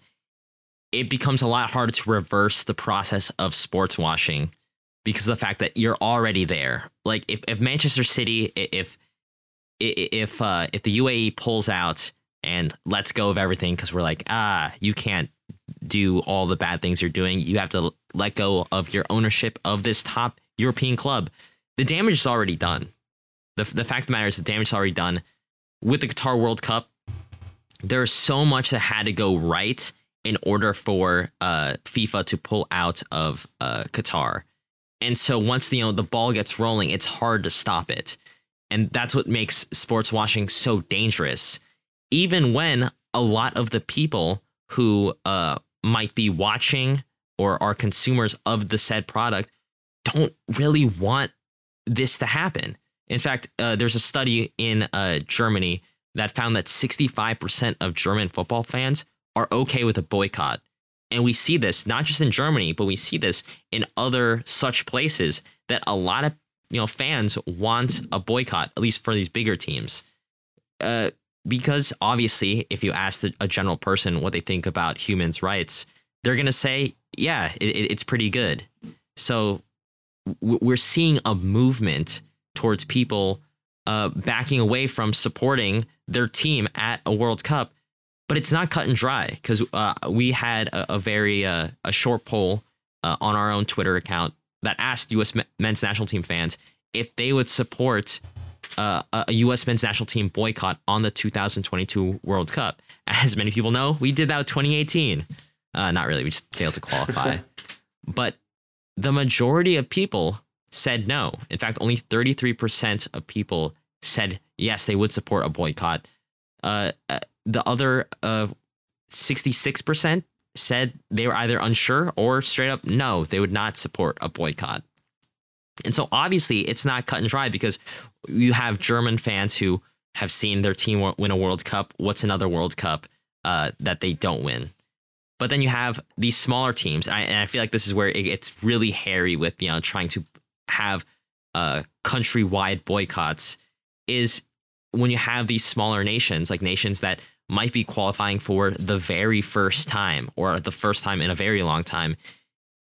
it becomes a lot harder to reverse the process of sports washing because of the fact that you're already there. Like if, if Manchester City, if if uh, if the UAE pulls out and lets go of everything because we're like, ah, you can't do all the bad things you're doing. You have to let go of your ownership of this top European club. The damage is already done. The, the fact of the matter is the damage is already done. With the Qatar World Cup, there's so much that had to go right in order for uh, FIFA to pull out of uh, Qatar. And so once you know the ball gets rolling, it's hard to stop it. And that's what makes sports washing so dangerous. Even when a lot of the people who uh, might be watching or are consumers of the said product don't really want this to happen. In fact, uh, there's a study in uh, Germany that found that 65% of German football fans are okay with a boycott. And we see this not just in Germany, but we see this in other such places that a lot of you know fans want a boycott, at least for these bigger teams. Uh, because obviously, if you ask a general person what they think about humans' rights, they're gonna say, "Yeah, it, it's pretty good." So we're seeing a movement towards people uh, backing away from supporting their team at a World Cup, but it's not cut and dry because uh, we had a, a very uh, a short poll uh, on our own Twitter account that asked U.S. men's national team fans if they would support uh, a U.S. men's national team boycott on the 2022 World Cup. As many people know, we did that 2018. Uh, not really, we just failed to qualify. but the majority of people said no. In fact, only 33% of people said yes, they would support a boycott. Uh, uh the other uh, 66% said they were either unsure or straight up no, they would not support a boycott. And so obviously it's not cut and dry because you have German fans who have seen their team win a World Cup. What's another World Cup uh, that they don't win? But then you have these smaller teams, and I, feel like this is where it gets really hairy with you know trying to have uh, countrywide boycotts. Is when you have these smaller nations, like nations that might be qualifying for the very first time or the first time in a very long time,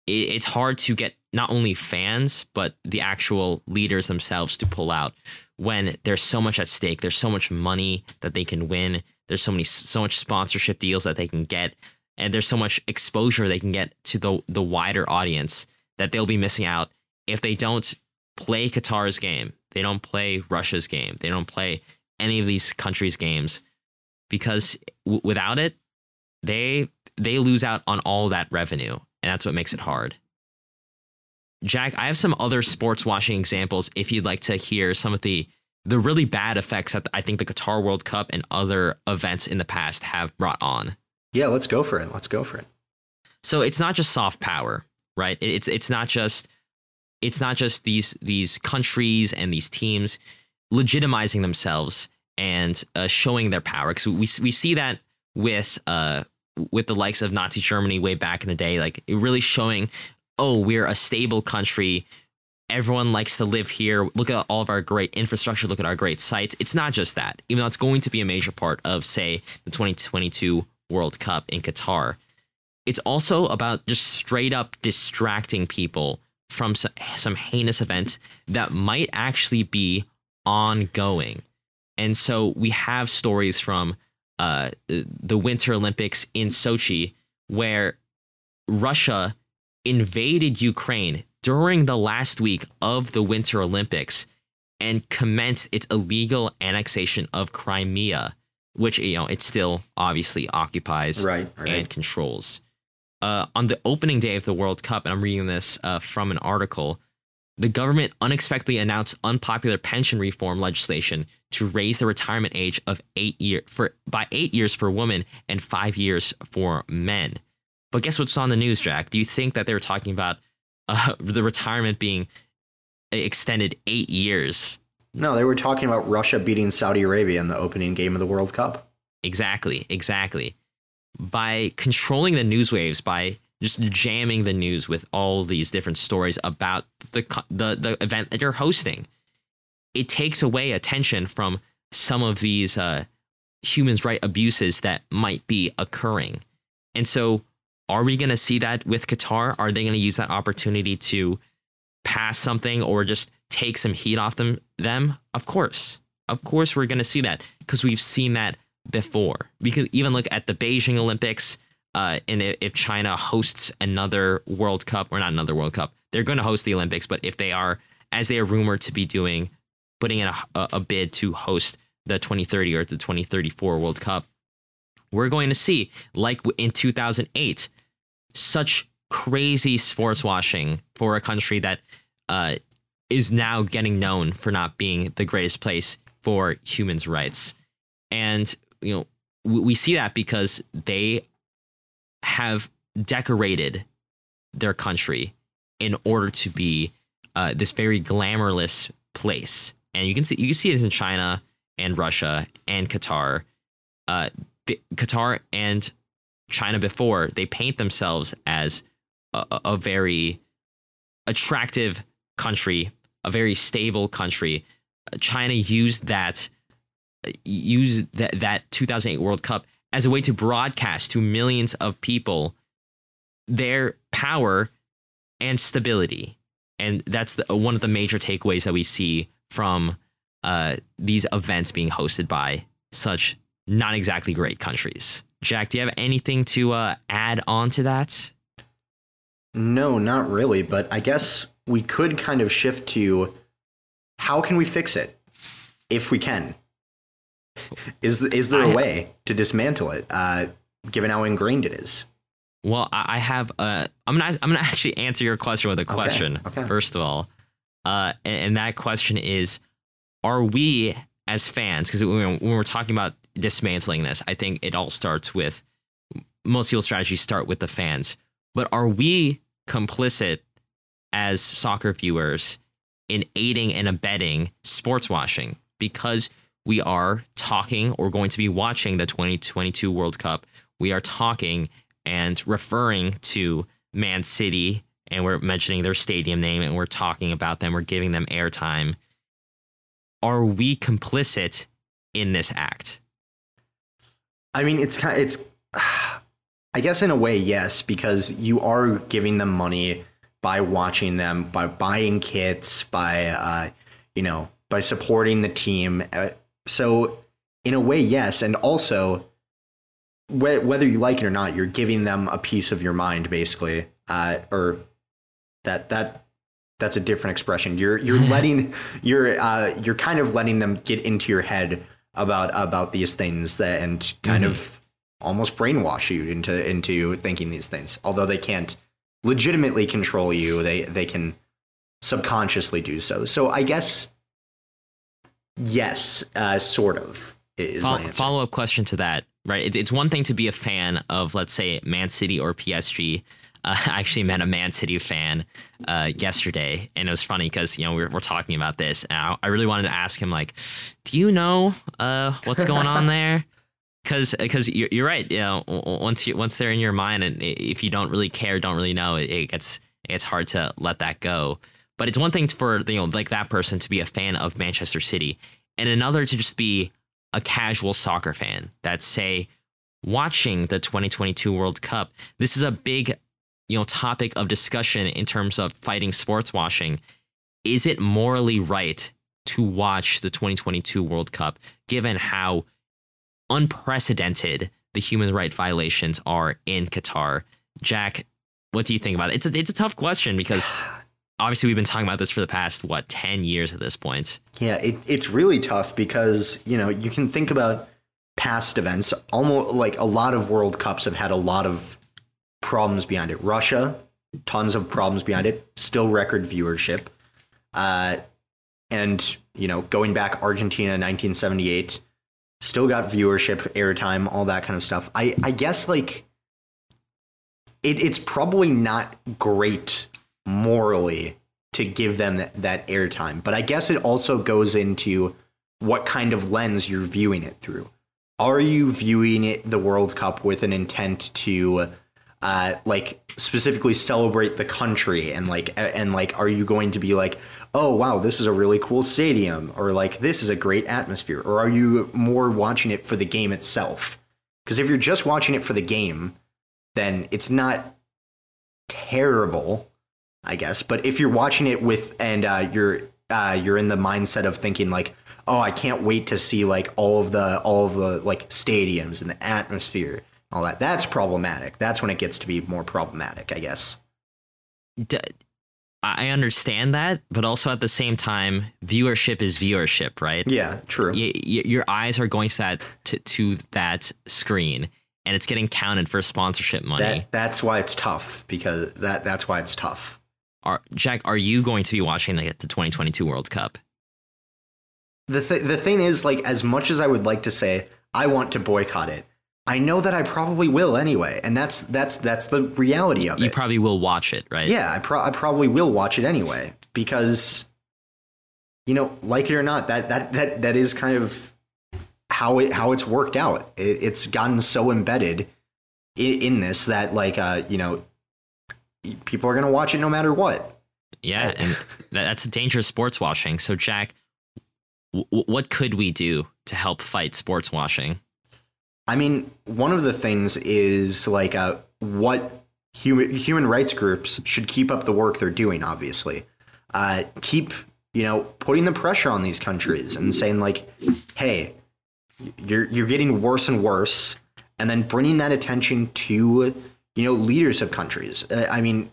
it, it's hard to get not only fans but the actual leaders themselves to pull out when there's so much at stake there's so much money that they can win there's so many so much sponsorship deals that they can get and there's so much exposure they can get to the the wider audience that they'll be missing out if they don't play Qatar's game they don't play Russia's game they don't play any of these countries games because w- without it they they lose out on all that revenue and that's what makes it hard Jack, I have some other sports washing examples if you'd like to hear some of the the really bad effects that I think the Qatar World Cup and other events in the past have brought on. Yeah, let's go for it. Let's go for it. So it's not just soft power, right? It's it's not just it's not just these these countries and these teams legitimizing themselves and uh, showing their power because we we see that with uh with the likes of Nazi Germany way back in the day, like really showing oh, we're a stable country. Everyone likes to live here. Look at all of our great infrastructure. Look at our great sites. It's not just that, even though it's going to be a major part of, say, the 2022 World Cup in Qatar. It's also about just straight up distracting people from some heinous events that might actually be ongoing. And so we have stories from uh, the Winter Olympics in Sochi where Russia invaded Ukraine during the last week of the Winter Olympics and commenced its illegal annexation of Crimea, which you know it still obviously occupies Right, right. and controls. Uh, on the opening day of the World Cup, and I'm reading this uh, from an article, the government unexpectedly announced unpopular pension reform legislation to raise the retirement age of eight year for by eight years for women and five years for men. But guess what's on the news, Jack? Do you think that they were talking about uh, the retirement being extended eight years? No, they were talking about Russia beating Saudi Arabia in the opening game of the World Cup. Exactly, exactly. By controlling the news waves, by just jamming the news with all these different stories about the the the event that you're hosting, it takes away attention from some of these uh, human right abuses that might be occurring. And so, are we going to see that with Qatar? Are they going to use that opportunity to pass something or just take some heat off them? Them, of course, of course, we're going to see that because we've seen that before. We could even look at the Beijing Olympics. Uh, and if China hosts another World Cup, or not another World Cup, they're going to host the Olympics. But if they are, as they are rumored to be doing, putting in a, a, bid to host the 2030 or the 2034 World Cup, we're going to see, like in 2008, such crazy sports washing for a country that uh, is now getting known for not being the greatest place for humans' rights. And, you know, we, we see that because they have decorated their country in order to be uh, this very glamorous place. And you can see you can see this in China and Russia and Qatar. Uh, Qatar and China before they paint themselves as a, a- very attractive country, a very stable country. Uh, China used that used that that 2008 World Cup as a way to broadcast to millions of people their power and stability. And that's the, one of the major takeaways that we see from uh, these events being hosted by such not exactly great countries. Jack, do you have anything to uh, add on to that? No, not really, but I guess we could kind of shift to how can we fix it if we can? Is is there a way to dismantle it, uh, given how ingrained it is? Well, I I have. Uh, I'm gonna. I'm gonna actually answer your question with a question. okay. First of all, uh, and, and that question is: Are we as fans? Because when when we're talking about dismantling this, I think it all starts with most people's strategies start with the fans. But are we complicit as soccer viewers in aiding and abetting sports washing because we are talking or going to be watching the 2022 World Cup? We are talking and referring to Man City and we're mentioning their stadium name and we're talking about them, we're giving them airtime. Are we complicit in this act? I mean, it's kind. of, It's. I guess in a way, yes, because you are giving them money by watching them, by buying kits, by uh, you know, by supporting the team. So, in a way, yes, and also, wh- whether you like it or not, you're giving them a piece of your mind, basically, uh, or that that that's a different expression. You're you're letting you're uh, you're kind of letting them get into your head about about these things that and kind of almost brainwash you into into thinking these things. Although they can't legitimately control you, they they can subconsciously do so. So I guess yes, uh, sort of is my. Follow up question to that, right? It's, it's one thing to be a fan of, let's say, Man City or PSG. Uh, I actually met a Man City fan uh, yesterday, and it was funny because you know we're, we're talking about this, and I, I really wanted to ask him like, "Do you know uh, what's going on there?" Because because you're, you're right, you know, once you once they're in your mind, and if you don't really care, don't really know, it, it gets it's hard to let that go. But it's one thing for you know like that person to be a fan of Manchester City, and another to just be a casual soccer fan that's say watching the 2022 World Cup. This is a big you know topic of discussion in terms of fighting sports washing. Is it morally right to watch the 2022 World Cup given how unprecedented the human right violations are in Qatar? Jack, what do you think about it? It's a, it's a tough question because obviously we've been talking about this for the past what 10 years at this point. Yeah, it, it's really tough because, you know, you can think about past events. Almost like a lot of World Cups have had a lot of problems behind it. Russia, tons of problems behind it, still record viewership. Uh, and, you know, going back Argentina 1978, still got viewership, airtime, all that kind of stuff. I, I guess like it, it's probably not great morally to give them that, that airtime, but I guess it also goes into what kind of lens you're viewing it through. Are you viewing it the World Cup with an intent to uh, like specifically celebrate the country and like and like are you going to be like oh wow this is a really cool stadium or like this is a great atmosphere or are you more watching it for the game itself because if you're just watching it for the game then it's not terrible i guess but if you're watching it with and uh, you're uh, you're in the mindset of thinking like oh i can't wait to see like all of the all of the like stadiums and the atmosphere all that. That's problematic. That's when it gets to be more problematic, I guess. D- I understand that, but also at the same time, viewership is viewership, right? Yeah, true. Y- y- your eyes are going to that to, to that screen, and it's getting counted for sponsorship money. That, that's why it's tough because that that's why it's tough. Are, Jack, are you going to be watching the, the 2022 World Cup? The th- the thing is, like, as much as I would like to say I want to boycott it, I know that I probably will anyway, and that's that's that's the reality of it. You probably will watch it, right? yeah, I, pro- I probably will watch it anyway because, you know, like it or not, that that that that is kind of how it how it's worked out. It, it's gotten so embedded in, in this that like uh you know people are gonna watch it no matter what. Yeah, and that, that's dangerous sports washing. So, Jack, w- what could we do to help fight sports washing? I mean, one of the things is like uh, what human human rights groups should keep up the work they're doing. Obviously, uh, keep you know putting the pressure on these countries and saying like, "Hey, you're you're getting worse and worse," and then bringing that attention to you know leaders of countries. Uh, I mean,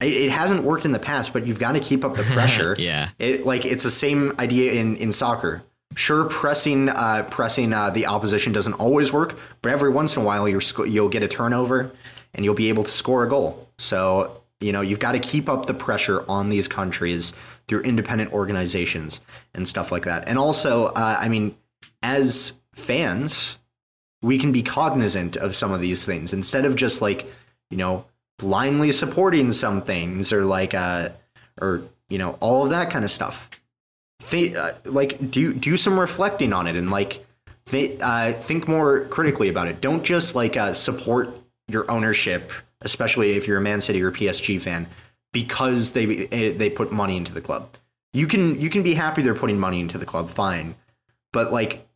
it, it hasn't worked in the past, but you've got to keep up the pressure. Yeah. It like it's the same idea in in soccer. Sure, pressing uh, pressing uh, the opposition doesn't always work, but every once in a while you're sco- you'll get a turnover and you'll be able to score a goal. So you know you've got to keep up the pressure on these countries through independent organizations and stuff like that. And also, uh, I mean, as fans, we can be cognizant of some of these things. Instead of just like you know blindly supporting some things or like uh or you know all of that kind of stuff. Think uh, like do do some reflecting on it and like th- uh, think more critically about it. Don't just like uh, support your ownership especially if you're a man city or psg fan because they eh, they put money into the club. You can you can be happy they're putting money into the club fine. But like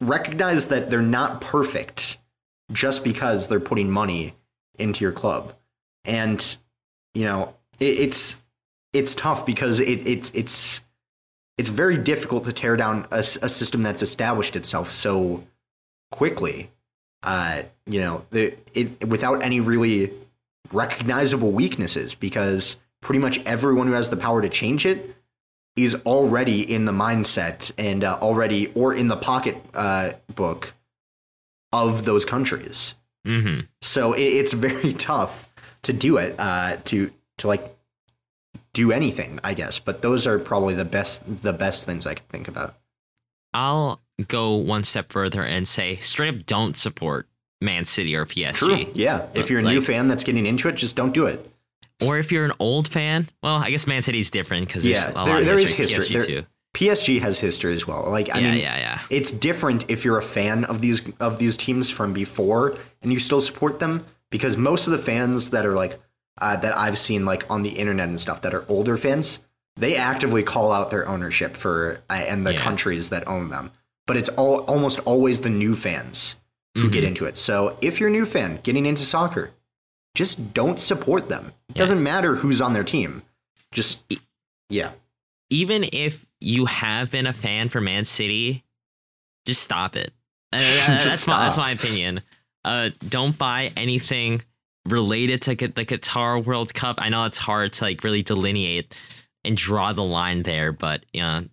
recognize that they're not perfect just because they're putting money into your club. And you know it, it's it's tough because it, it's it's it's very difficult to tear down a, a system that's established itself so quickly. Uh you know the it without any really recognizable weaknesses because pretty much everyone who has the power to change it is already in the mindset and uh, already or in the pocket uh, book of those countries. hmm So it, it's very tough to do it uh, to to like do anything, I guess. But those are probably the best the best things I can think about. I'll go one step further and say straight up don't support Man City or PSG. True. Yeah. If you're a new fan that's getting into it, just don't do it. Or if you're an old fan, well, I guess Man City's different because there's Yeah, a lot there- of there is history. history. PSG There- too. PSG has history as well. Like I yeah, mean, yeah, yeah. it's different if you're a fan of these of these teams from before and you still support them because most of the fans that are like uh, that I've seen like on the internet and stuff that are older fans they actively call out their ownership for uh, and the Yeah. countries that own them but it's all almost always the new fans who get Mhm. into it so if you're a new fan getting into soccer just don't support them it Yeah. doesn't matter who's on their team just yeah Even if you have been a fan for Man City, just stop it. Uh, Just that's, my, that's my opinion. Uh, don't buy anything related to the Qatar World Cup. I know it's hard to like really delineate and draw the line there, but you know,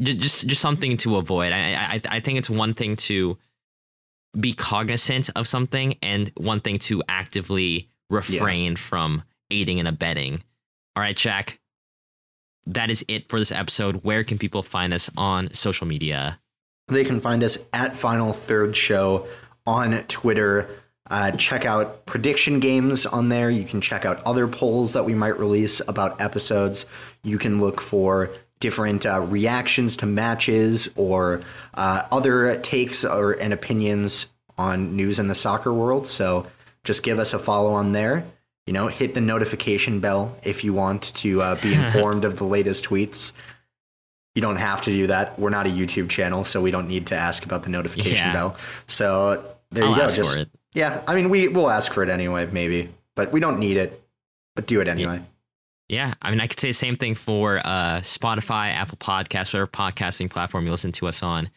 just just something to avoid. I I I think it's one thing to be cognizant of something and one thing to actively refrain yeah. from aiding and abetting. All right, Jack. That is it for this episode. Where can people find us on social media? They can find us at Final Third Show on Twitter. Uh, check out prediction games on there. You can check out other polls that we might release about episodes. You can look for different uh, reactions to matches or uh, other takes or and opinions on news in the soccer world. So just give us a follow on there. You know, hit the notification bell if you want to uh, be informed of the latest tweets. You don't have to do that. We're not a YouTube channel, so we don't need to ask about the notification yeah. bell. So there I'll you go. Just yeah, I mean, we will ask for it anyway, maybe, but we don't need it. But do it anyway. Yeah. Yeah, I mean, I could say the same thing for uh, Spotify, Apple Podcasts, whatever podcasting platform you listen to us on.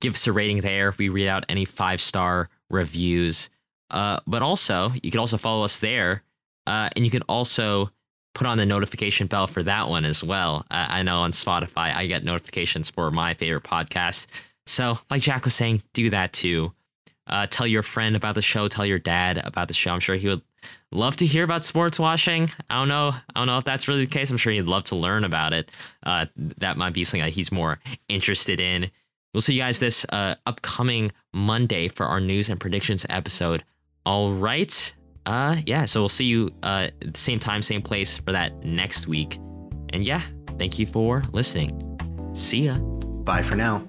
Give us a rating there. We read out any five star reviews. Uh, but also, you can also follow us there, uh, and you can also put on the notification bell for that one as well. I know on Spotify, I get notifications for my favorite podcast. So, like Jack was saying, do that too. Uh, tell your friend about the show. Tell your dad about the show. I'm sure he would love to hear about sports washing. I don't know. I don't know if that's really the case. I'm sure he'd love to learn about it. Uh, that might be something that he's more interested in. We'll see you guys this uh, upcoming Monday for our news and predictions episode. All right. Uh, yeah. So we'll see you uh, same time, same place for that next week. And yeah, thank you for listening. See ya. Bye for now.